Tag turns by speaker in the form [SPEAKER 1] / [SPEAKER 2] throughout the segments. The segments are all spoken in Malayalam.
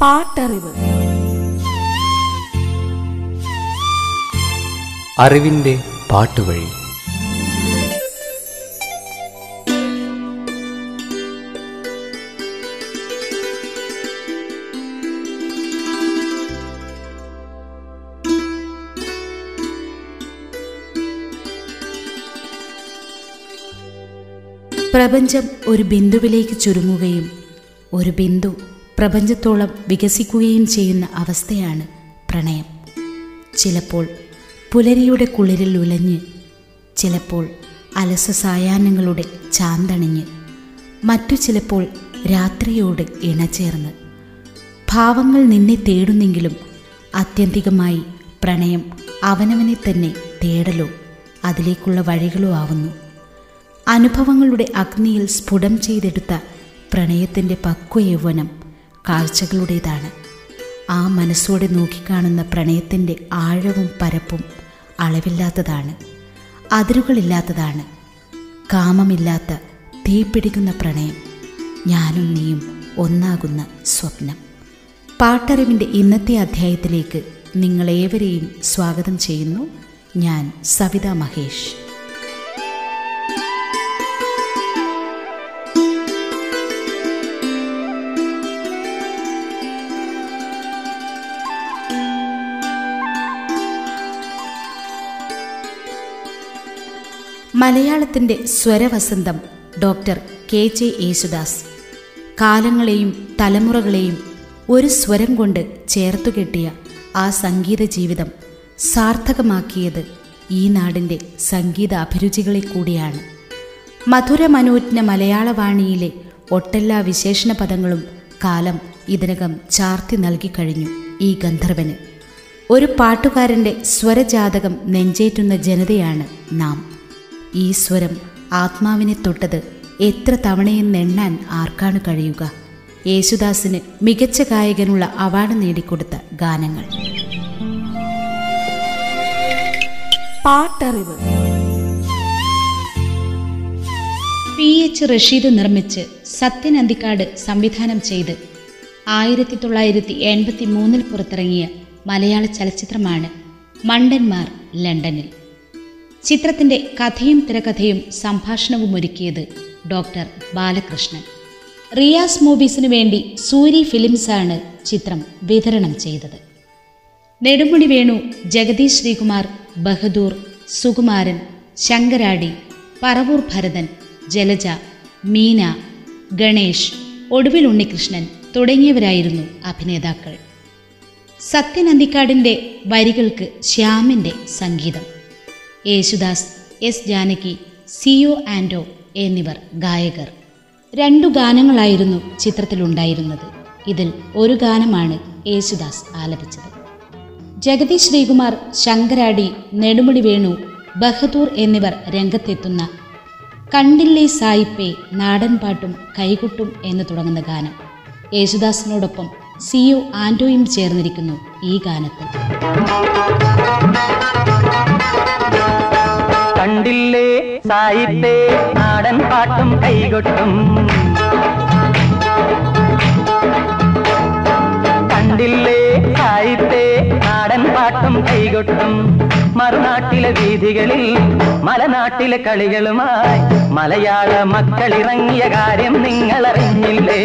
[SPEAKER 1] പാട്ടറിവ്.
[SPEAKER 2] അറിവിന്റെ പാട്ടുവഴി.
[SPEAKER 3] പ്രപഞ്ചം ഒരു ബിന്ദുവിലേക്ക് ചുരുങ്ങുകയും ഒരു ബിന്ദു പ്രപഞ്ചത്തോളം വികസിക്കുകയും ചെയ്യുന്ന അവസ്ഥയാണ് പ്രണയം. ചിലപ്പോൾ പുലരിയുടെ കുളിരിൽ ഉലഞ്ഞ് ചിലപ്പോൾ അലസ സായാഹ്നങ്ങളുടെ ചാന്തണിഞ്ഞ് മറ്റു ചിലപ്പോൾ രാത്രിയോട് ഇണചേർന്ന്. ഭാവങ്ങൾ നിന്നെ തേടുന്നെങ്കിലും ആത്യന്തികമായി പ്രണയം അവനവനെ തന്നെ തേടലോ അതിലേക്കുള്ള വഴികളോ ആവുന്നു. അനുഭവങ്ങളുടെ അഗ്നിയിൽ സ്ഫുടം ചെയ്തെടുത്ത പ്രണയത്തിന്റെ പക്വയൗവനം കാഴ്ചകളുടേതാണ്. ആ മനസ്സോടെ നോക്കിക്കാണുന്ന പ്രണയത്തിന്റെ ആഴവും പരപ്പും അളവില്ലാത്തതാണ്. അതിരുകളില്ലാത്തതാണ്. കാമമില്ലാത്ത തീപിടിക്കുന്ന പ്രണയം. ഞാനും നീയും ഒന്നാകുന്ന സ്വപ്നം. പാട്ടറിവിന്റെ ഇന്നത്തെ അധ്യായത്തിലേക്ക് നിങ്ങളേവരെയും സ്വാഗതം ചെയ്യുന്നു. ഞാൻ സവിതാ മഹേഷ്. മലയാളത്തിന്റെ സ്വരവസന്തം ഡോക്ടർ കെ ജെ യേശുദാസ്. കാലങ്ങളെയും തലമുറകളെയും ഒരു സ്വരം കൊണ്ട് ചേർത്തുകെട്ടിയ ആ സംഗീത ജീവിതം സാർത്ഥകമാക്കിയത് ഈ നാടിന്റെ സംഗീത അഭിരുചികളെ കൂടിയാണ്. മധുരമനോജ്ഞ മലയാളവാണിയിലെ ഒട്ടെല്ലാ വിശേഷണ പദങ്ങളും കാലം ഇതിനകം ചാർത്തി നൽകിക്കഴിഞ്ഞു ഈ ഗന്ധർവന്. ഒരു പാട്ടുകാരന്റെ സ്വരജാതകം നെഞ്ചേറ്റുന്ന ജനതയാണ് നാം. ഈ സ്വരം ആത്മാവിനെ തൊട്ടത് എത്ര തവണയെന്നെണ്ണാൻ ആർക്കാണ് കഴിയുക? യേശുദാസിന് മികച്ച ഗായകനുള്ള അവാർഡ് നേടിക്കൊടുത്ത ഗാനങ്ങൾ.
[SPEAKER 1] പാട്ടറിവ്.
[SPEAKER 3] പി. എച്ച്. റഷീദ് നിർമ്മിച്ച് സത്യൻ അന്തിക്കാട് സംവിധാനം ചെയ്ത് ആയിരത്തി തൊള്ളായിരത്തി എൺപത്തി മൂന്നിൽ പുറത്തിറങ്ങിയ മലയാള ചലച്ചിത്രമാണ് മണ്ടന്മാർ ലണ്ടനിൽ. ചിത്രത്തിന്റെ കഥയും തിരക്കഥയും സംഭാഷണവും ഒരുക്കിയത് ഡോക്ടർ ബാലകൃഷ്ണൻ. റിയാസ് മൂവീസിനു വേണ്ടി സൂരി ഫിലിംസാണ് ചിത്രം വിതരണം ചെയ്തത്. നെടുമുടി വേണു ജഗദീഷ് ശ്രീകുമാർ ബഹദൂർ സുകുമാരൻ ശങ്കരാടി പറവൂർ ഭരതൻ ജലജ മീന ഗണേഷ് ഒടുവിൽ ഉണ്ണികൃഷ്ണൻ തുടങ്ങിയവരായിരുന്നു അഭിനേതാക്കൾ. സത്യനന്ദിക്കാടിന്റെ വരികൾക്ക് ശ്യാമിന്റെ സംഗീതം. യേശുദാസ് എസ് ജാനകി സിയോ ആൻഡോ എന്നിവർ ഗായകർ. രണ്ടു ഗാനങ്ങളായിരുന്നു ചിത്രത്തിലുണ്ടായിരുന്നത്. ഇതിൽ ഒരു ഗാനമാണ് യേശുദാസ് ആലപിച്ചത്. ജഗതി ശ്രീകുമാർ ശങ്കരാടി നെടുമുടി വേണു ബഹദൂർ എന്നിവർ രംഗത്തെത്തുന്ന കണ്ടില്ലേ സായിപ്പേ നാടൻപാട്ടും കൈകൊട്ടും എന്ന് തുടങ്ങുന്ന ഗാനം. യേശുദാസിനോടൊപ്പം സിയു ആൻഡോയും ചേർന്നിരിക്കുന്നു ഈ ഗാനത്തിൽ.
[SPEAKER 4] സായിപ്പേ നാടൻ പാട്ടും കൈകൊട്ടും. കണ്ടില്ലേ സായിപ്പേ നാടൻ പാട്ടും കൈകൊട്ടും. മറുനാട്ടിലെ വീഥികളിൽ മലനാട്ടിലെ കളികളുമായി. മലയാള മക്കളിറങ്ങിയ കാര്യം നിങ്ങൾ അറിഞ്ഞില്ലേ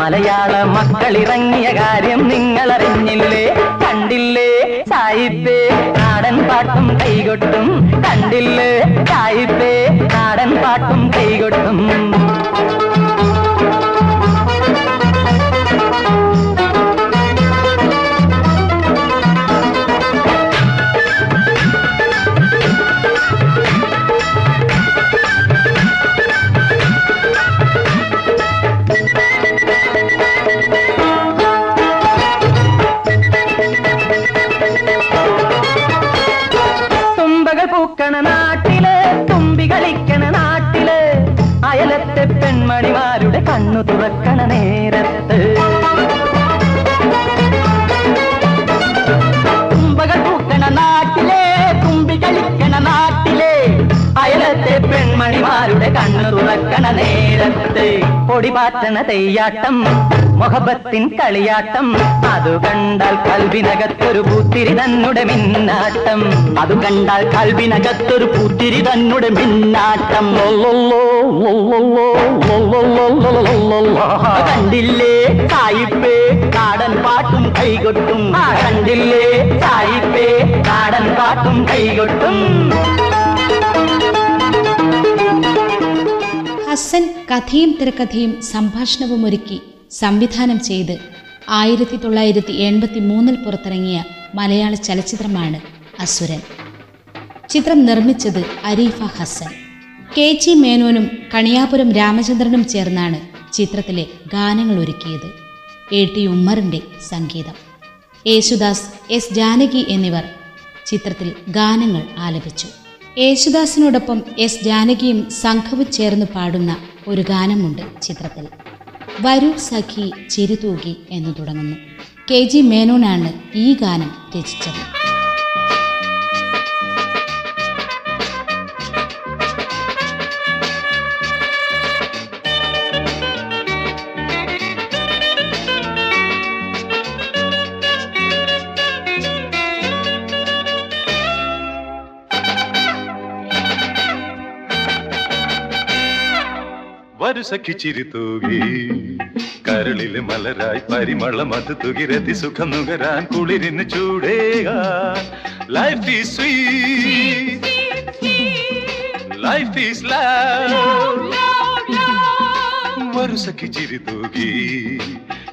[SPEAKER 4] മലയാള മക്കളിറങ്ങിയ കാര്യം നിങ്ങൾ അറിഞ്ഞില്ലേ കണ്ടില്ലേ സായിപ്പേ നാടൻ പാട്ടും കൈകൊട്ടും കണ്ടില്ലേ സായിപ്പേ നാടൻ പാട്ടും കൈകൊട്ടും. കണ്ണു തുറക്കണ നേരത്ത്
[SPEAKER 5] പൊടിപാറ്റണ തെയ്യാട്ടം മൊഹബത്തിൻ കളിയാട്ടം. അത് കണ്ടാൽ കൽവിനകത്തൊരു പൂത്തിരി തന്നുടെ മിന്നാട്ടം.
[SPEAKER 6] അത് കണ്ടാൽ കൽവിനകത്തൊരു പൂത്തിരി തന്നുടെ മിന്നാട്ടം. കണ്ടില്ലേ തായിപ്പേ കാടൻ പാട്ടും കൈകൊട്ടും.
[SPEAKER 5] കണ്ടില്ലേ തായിപ്പേ കാടൻ പാട്ടും കൈകൊട്ടും.
[SPEAKER 3] ഹസൻ കഥയും തിരക്കഥയും സംഭാഷണവും ഒരുക്കി സംവിധാനം ചെയ്ത് ആയിരത്തി തൊള്ളായിരത്തി എൺപത്തി മൂന്നിൽ പുറത്തിറങ്ങിയ മലയാള ചലച്ചിത്രമാണ് അസുരൻ. ചിത്രം നിർമ്മിച്ചത് അരീഫ ഹസൻ കെ ജി മേനോനും കണിയാപുരം രാമചന്ദ്രനും ചേർന്നാണ് ചിത്രത്തിലെ ഗാനങ്ങൾ ഒരുക്കിയത് എ ടി ഉമ്മറിന്റെ സംഗീതം. യേശുദാസ് എസ് ജാനകി എന്നിവർ ചിത്രത്തിൽ ഗാനങ്ങൾ ആലപിച്ചു. യേശുദാസിനോടൊപ്പം എസ് ജാനകിയും സംഘവും ചേർന്ന് പാടുന്ന ഒരു ഗാനമുണ്ട് ചിത്രത്തിൽ. വരൂ സഖി ചിരിതൂകി എന്ന് തുടങ്ങുന്നു. കെ ജി മേനോനാണ് ഈ ഗാനം രചിച്ചത്.
[SPEAKER 7] വരുസഖി ചിരി തൂകി. കരളിൽ മലരായി പരിമളം അത് തുകിരതി സുഖം നുകരാൻ കുളിരിന് ചൂടേക life is sweet life is വരുസഖി ചിരി തൂകി.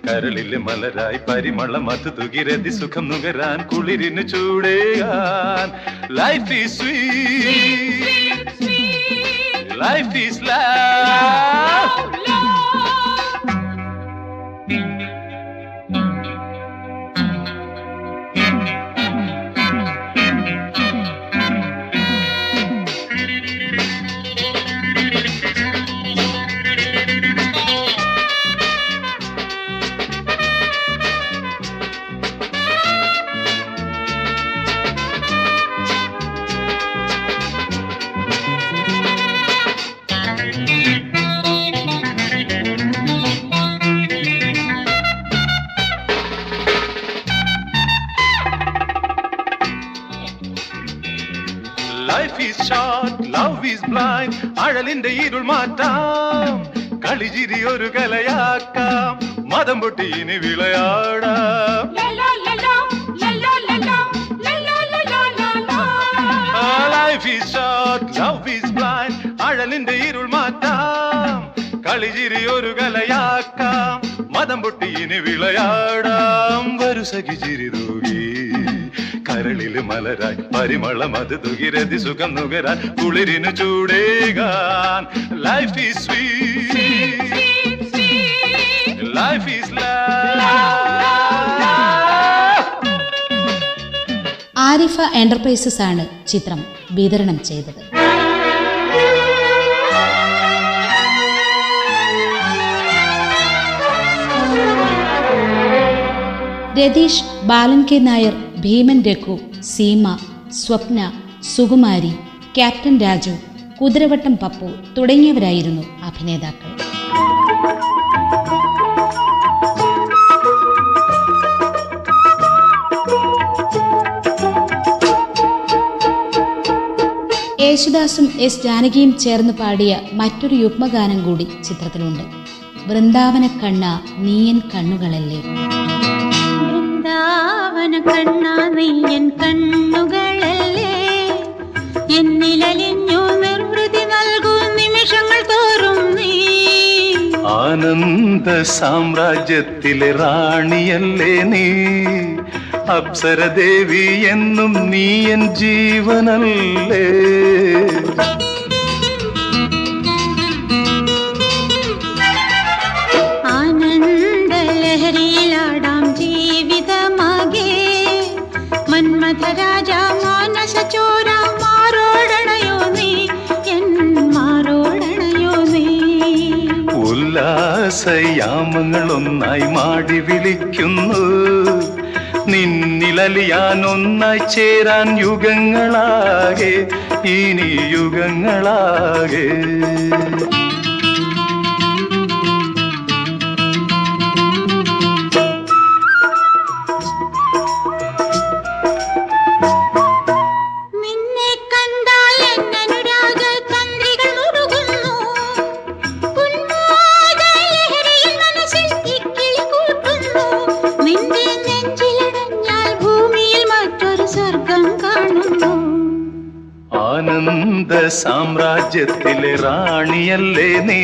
[SPEAKER 7] കരളിൽ മലരായി പരിമളം അത് തുകിരതി സുഖം നുകരാൻ കുളിരിന് ചൂടേകാൻ life is sweet Life is love. Life അഴലിന്റെ ഇരുൾ മാറ്റാം കളിചിരി ഒരു കലയാക്കാം മതം പൊട്ടി ഇനി വിളയാടാം life is short love is blind അഴലിന്റെ ഇരുൾ മാറ്റാം കളിചിരി ഒരു കലയാക്കാം മതം പൊട്ടി ഇനി വിളയാടാം വരു സഖി ചിരി തൂകി കരളിൽ മലരായി പരിമളം അത് തുകിരതി സുഖം നുകരാൻ കുളിരിനു ചൂടേകാൻ. Life is sweet life is
[SPEAKER 3] Arifa enterprises ആണ് ചിത്രം വിതരണം ചെയ്തത്. രതീഷ് ബാലൻ കെ നായർ ഭീമൻ രഘു സീമ സ്വപ്ന സുകുമാരി ക്യാപ്റ്റൻ രാജു കുതിരവട്ടം പപ്പു തുടങ്ങിയവരായിരുന്നു അഭിനേതാക്കൾ. യേശുദാസും എസ് ജാനകിയും ചേർന്ന് പാടിയ മറ്റൊരു യുഗ്മഗാനം കൂടി ചിത്രത്തിലുണ്ട്. വൃന്ദാവന കണ്ണ നീയൻ കണ്ണുകളല്ലേ?
[SPEAKER 8] വൃന്ദാവന കണ്ണാ നെയ്യൻ കണ്ണുകളല്ലേ? എന്നിലലിഞ്ഞു നിർവൃതി നൽകൂ നിമിഷങ്ങൾ തോറും നീ.
[SPEAKER 7] ആനന്ദ സാമ്രാജ്യത്തിലെ റാണിയല്ലേ നീ? അപ്സരദേവി എന്നും നീ എൻ ജീവനല്ലേ? ഉല്ലാസയാമങ്ങളൊന്നായി മാടി വിളിക്കുന്നു. നിന്നിലലിയാൻ ഒന്നായി ചേരാൻ യുഗങ്ങളാകെ ഇനി യുഗങ്ങളാകെ. ആനന്ദ സാമ്രാജ്യത്തിലെ റാണിയല്ലേ നീ?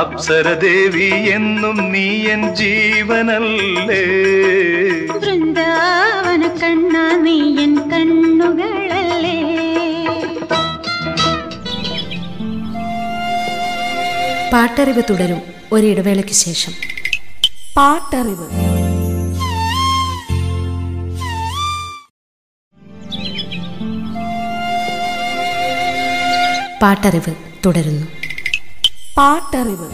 [SPEAKER 7] അപ്സരദേവി എന്നും നീ എൻ ജീവനല്ലേ?
[SPEAKER 8] വൃന്ദാവന കണ്ണ നീ എൻ കണ്ണുകളല്ലേ?
[SPEAKER 1] പാട്ടറിവ് തുടരും ഒരിടവേളയ്ക്ക് ശേഷം. പാട്ടറിവ്. പാട്ടറിവ് തുടരുന്നു. പാട്ടറിവ്.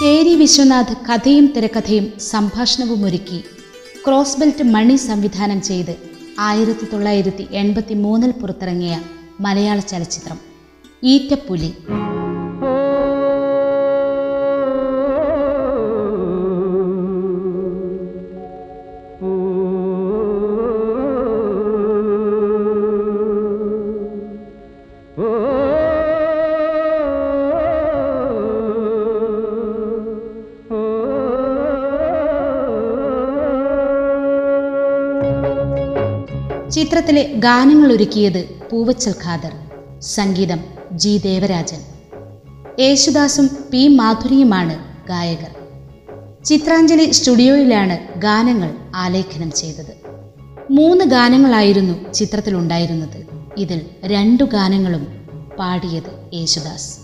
[SPEAKER 3] ചേരി വിശ്വനാഥ് കഥയും തിരക്കഥയും സംഭാഷണവും ഒരുക്കി ക്രോസ് ബെൽറ്റ് മണി സംവിധാനം ചെയ്ത് ആയിരത്തി തൊള്ളായിരത്തി എൺപത്തി മൂന്നിൽ പുറത്തിറങ്ങിയ മലയാള ചലച്ചിത്രം ഈറ്റപ്പുലി. ചിത്രത്തിലെ ഗാനങ്ങൾ ഒരുക്കിയത് പൂവച്ചൽ ഖാദർ സംഗീതം ജി ദേവരാജൻ. യേശുദാസും പി മാധുരിയുമാണ് ഗായകർ. ചിത്രാഞ്ജലി സ്റ്റുഡിയോയിലാണ് ഗാനങ്ങൾ ആലേഖനം ചെയ്തത്. മൂന്ന് ഗാനങ്ങളായിരുന്നു ചിത്രത്തിലുണ്ടായിരുന്നത്. ഇതിൽ രണ്ടു ഗാനങ്ങളും പാടിയത് യേശുദാസ്.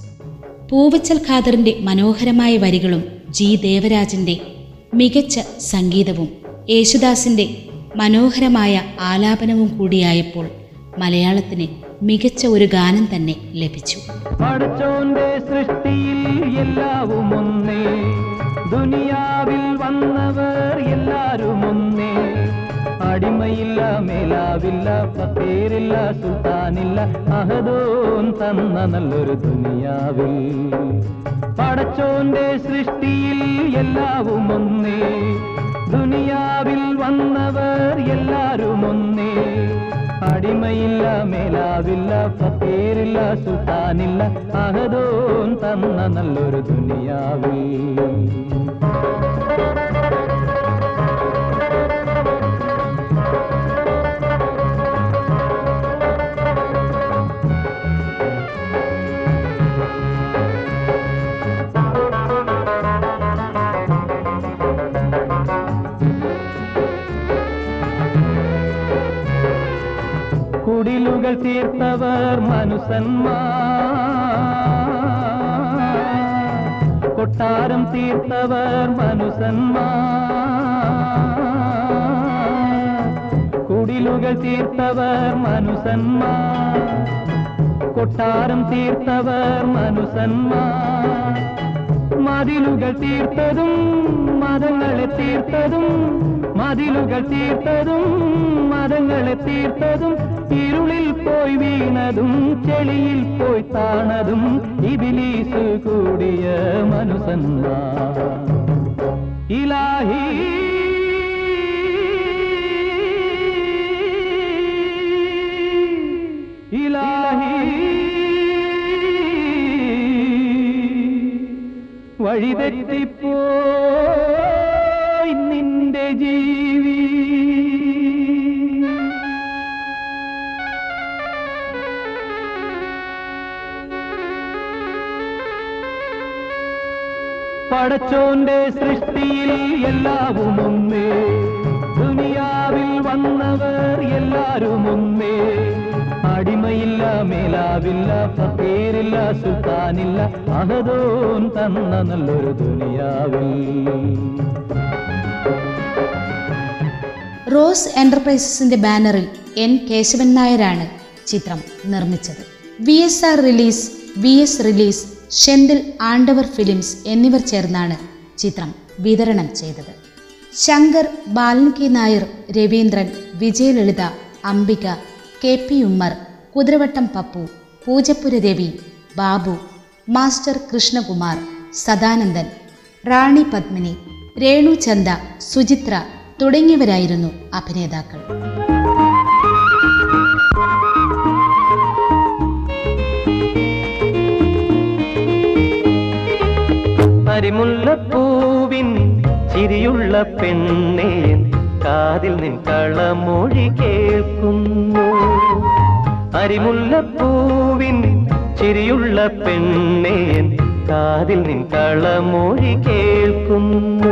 [SPEAKER 3] പൂവച്ചൽ ഖാദറിന്റെ മനോഹരമായ വരികളും ജി ദേവരാജന്റെ മികച്ച സംഗീതവും യേശുദാസിന്റെ മനോഹരമായ ആലാപനവും കൂടിയായപ്പോൾ മലയാളത്തിന് മികച്ച ഒരു ഗാനം തന്നെ ലഭിച്ചു.
[SPEAKER 5] പഠിച്ചോന്റെ സൃഷ്ടിയിൽ എല്ലാവും ഒന്നേ. ദുനിയാവിൽ വന്നവർ എല്ലാരും ഒന്നേ. അടിമയില്ല മേലാവില്ല പത്തേരില്ല സുൽത്താനില്ല അഹദോൻ തന്ന നല്ലൊരു ദുനിയാവിൽ. പടച്ചോന്റെ സൃഷ്ടിയിൽ എല്ലാവും ഒന്നേ. ദുനിയാവിൽ വന്നവർ എല്ലാരും ഒന്നേ. അടിമയില്ല മേലാവില്ല പേരില്ല സുൽത്താനില്ല. അഹദോൻ തന്ന നല്ലൊരു ദുനിയാവിൽ. മനുസന്മാർ കൊട്ടാരം തീർത്തവർ മനുസന്മാ കുടിലുകൾ തീർത്തവർ മനുസന്മാ കൊട്ടാരം തീർത്തവർ മനുസന്മാ മതിലുകൾ തീർത്തതും മതങ്ങളെ തീർത്തതും മതിലുകൾ തീർത്തതും മതങ്ങളെ തീർത്തതും ഇരുളിൽ പോയി വീണതും ചെളിയിൽ പോയി താണതും ഇബിലീസ് കൂടിയ മനുസന്ന ഇലാഹി ഇലാഹി വഴിതെറ്റിപ്പോയി നിന്റെ ജീവി. പടച്ചോന്റെ സൃഷ്ടിയിൽ എല്ലാവും ഒന്നേ ദുനിയാവിൽ വന്നവർ എല്ലാരും ഒന്നേ അടിമയില്ല മേലാവില്ല പേരില്ല സുൽത്താനില്ല അഹദോൻ തന്ന നല്ലൊരു ദുനിയാവിൽ.
[SPEAKER 3] റോസ് എന്റർപ്രൈസസിന്റെ ബാനറിൽ എൻ കേശവൻ നായരാണ് ചിത്രം നിർമ്മിച്ചത്. V S R release V S release Senthil Andavar films എന്നിവർ ചേർന്നാണ് ചിത്രം വിതരണം ചെയ്തത്. Shankar Balan K Nair Raveendran Vijayalalitha Ambika K P Ummer Kuthiravattam Pappu Poojappura Ravi Babu master Krishnakumar Sadanandan Rani Padmini Renu Chanda Suchitra തുടങ്ങിയവരായിരുന്നു അഭിനേതാക്കൾ.
[SPEAKER 9] അരിമുല്ലപ്പൂവിൻ ചിരിയുള്ള പെണ്ണേൻ കാതിൽ നിൻ കളമൊഴി കേൾക്കുന്നു. അരിമുല്ലപ്പൂവിൻ ചിരിയുള്ള പെണ്ണേൻ കാതിൽ നിൻ കളമൊഴി കേൾക്കുന്നു.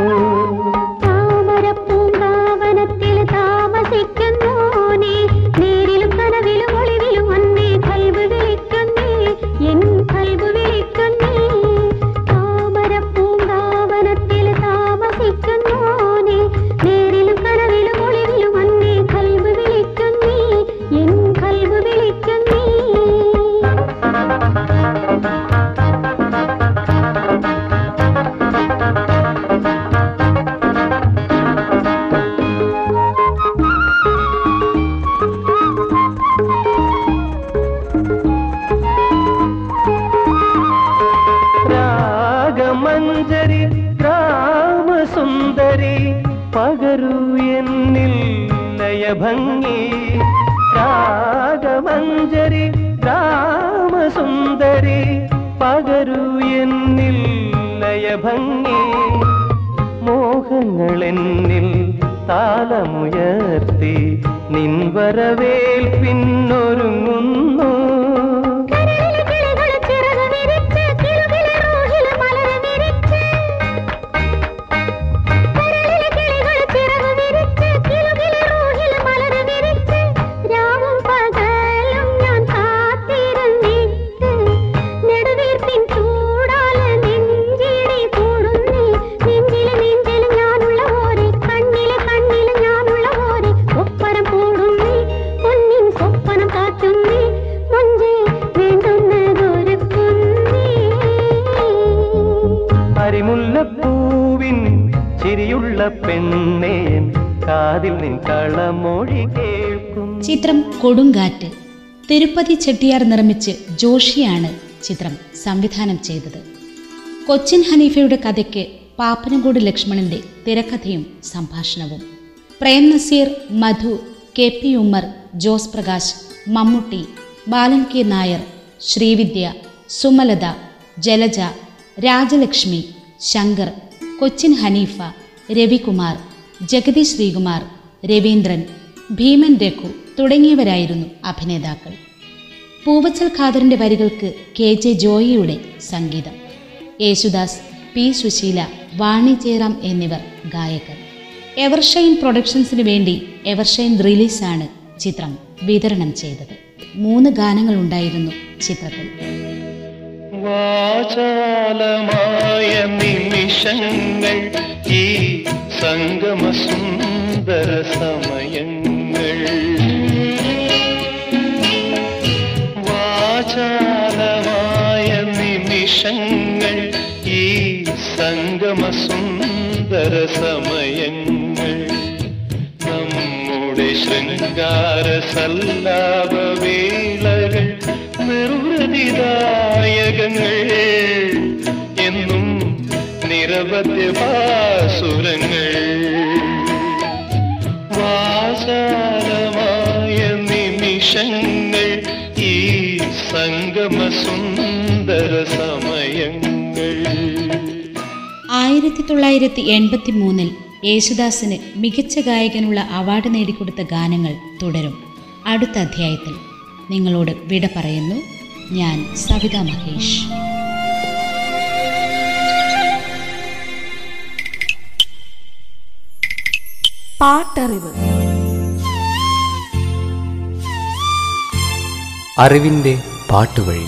[SPEAKER 9] പകരൂ എന്നിൽ ലയഭംഗി മോഹങ്ങളെന്നിൽ താലമുയർത്തി നിൻവരവേൽ വരവേൽപ്പിന്നൊരുങ്ങുന്നു
[SPEAKER 3] ചിത്രം കൊടുങ്കാറ്റ്. തിരുപ്പതി ചെട്ടിയാർ നിർമ്മിച്ച് ജോഷിയാണ് ചിത്രം സംവിധാനം ചെയ്തത്. കൊച്ചിൻ ഹനീഫയുടെ കഥയ്ക്ക് പാപ്പനംകോട് ലക്ഷ്മണന്റെ തിരക്കഥയും സംഭാഷണവും. Prem Nazir Madhu K P Ummer Jose Prakash Mammootty Balan K Nair Srividya Sumalatha Jalaja Rajalakshmi Shankar Cochin Haneefa Ravikumar Jagathy Sreekumar Raveendran Bheeman Raghu തുടങ്ങിയവരായിരുന്നു അഭിനേതാക്കൾ. പൂവച്ചൽ ഖാദറിന്റെ വരികൾക്ക് കെ ജെ ജോയിയുടെ സംഗീതം യേശുദാസ് പി സുശീല വാണി ജയറാം എന്നിവർ ഗായകർ. എവർഷൈൻ പ്രൊഡക്ഷൻസിന് വേണ്ടി എവർഷൈൻ റിലീസാണ് ചിത്രം വിതരണം ചെയ്തത്. മൂന്ന് ഗാനങ്ങൾ ഉണ്ടായിരുന്നു ചിത്രത്തിൽ.
[SPEAKER 9] വാചാലമായ നിമിഷങ്ങൾ ഈ സമയങ്ങൾ നിമിഷങ്ങൾ ഈ സംഗമസുന്ദര സമയങ്ങൾ. നമ്മുടെ ശൃംഗാര സല്ലാപവേളകൾ നിർവൃതിദായകങ്ങൾ എന്നും നിരവധി ഭാസുരങ്ങൾ വാചാലമായ നിമിഷങ്ങൾ സംഗമസുന്ദര സമയങ്ങൾ.
[SPEAKER 3] ആയിരത്തി തൊള്ളായിരത്തി എൺപത്തി മൂന്നിൽ യേശുദാസിന് മികച്ച ഗായകനുള്ള അവാർഡ് നേടിക്കൊടുത്ത ഗാനങ്ങൾ തുടരും. അടുത്ത അധ്യായത്തിൽ നിങ്ങളോട് വിട പറയുന്നു. ഞാൻ സവിത മഹേഷ്.
[SPEAKER 1] പാട്ടറിവ്.
[SPEAKER 2] അറിവിന്റെ പാട്ടുവഴി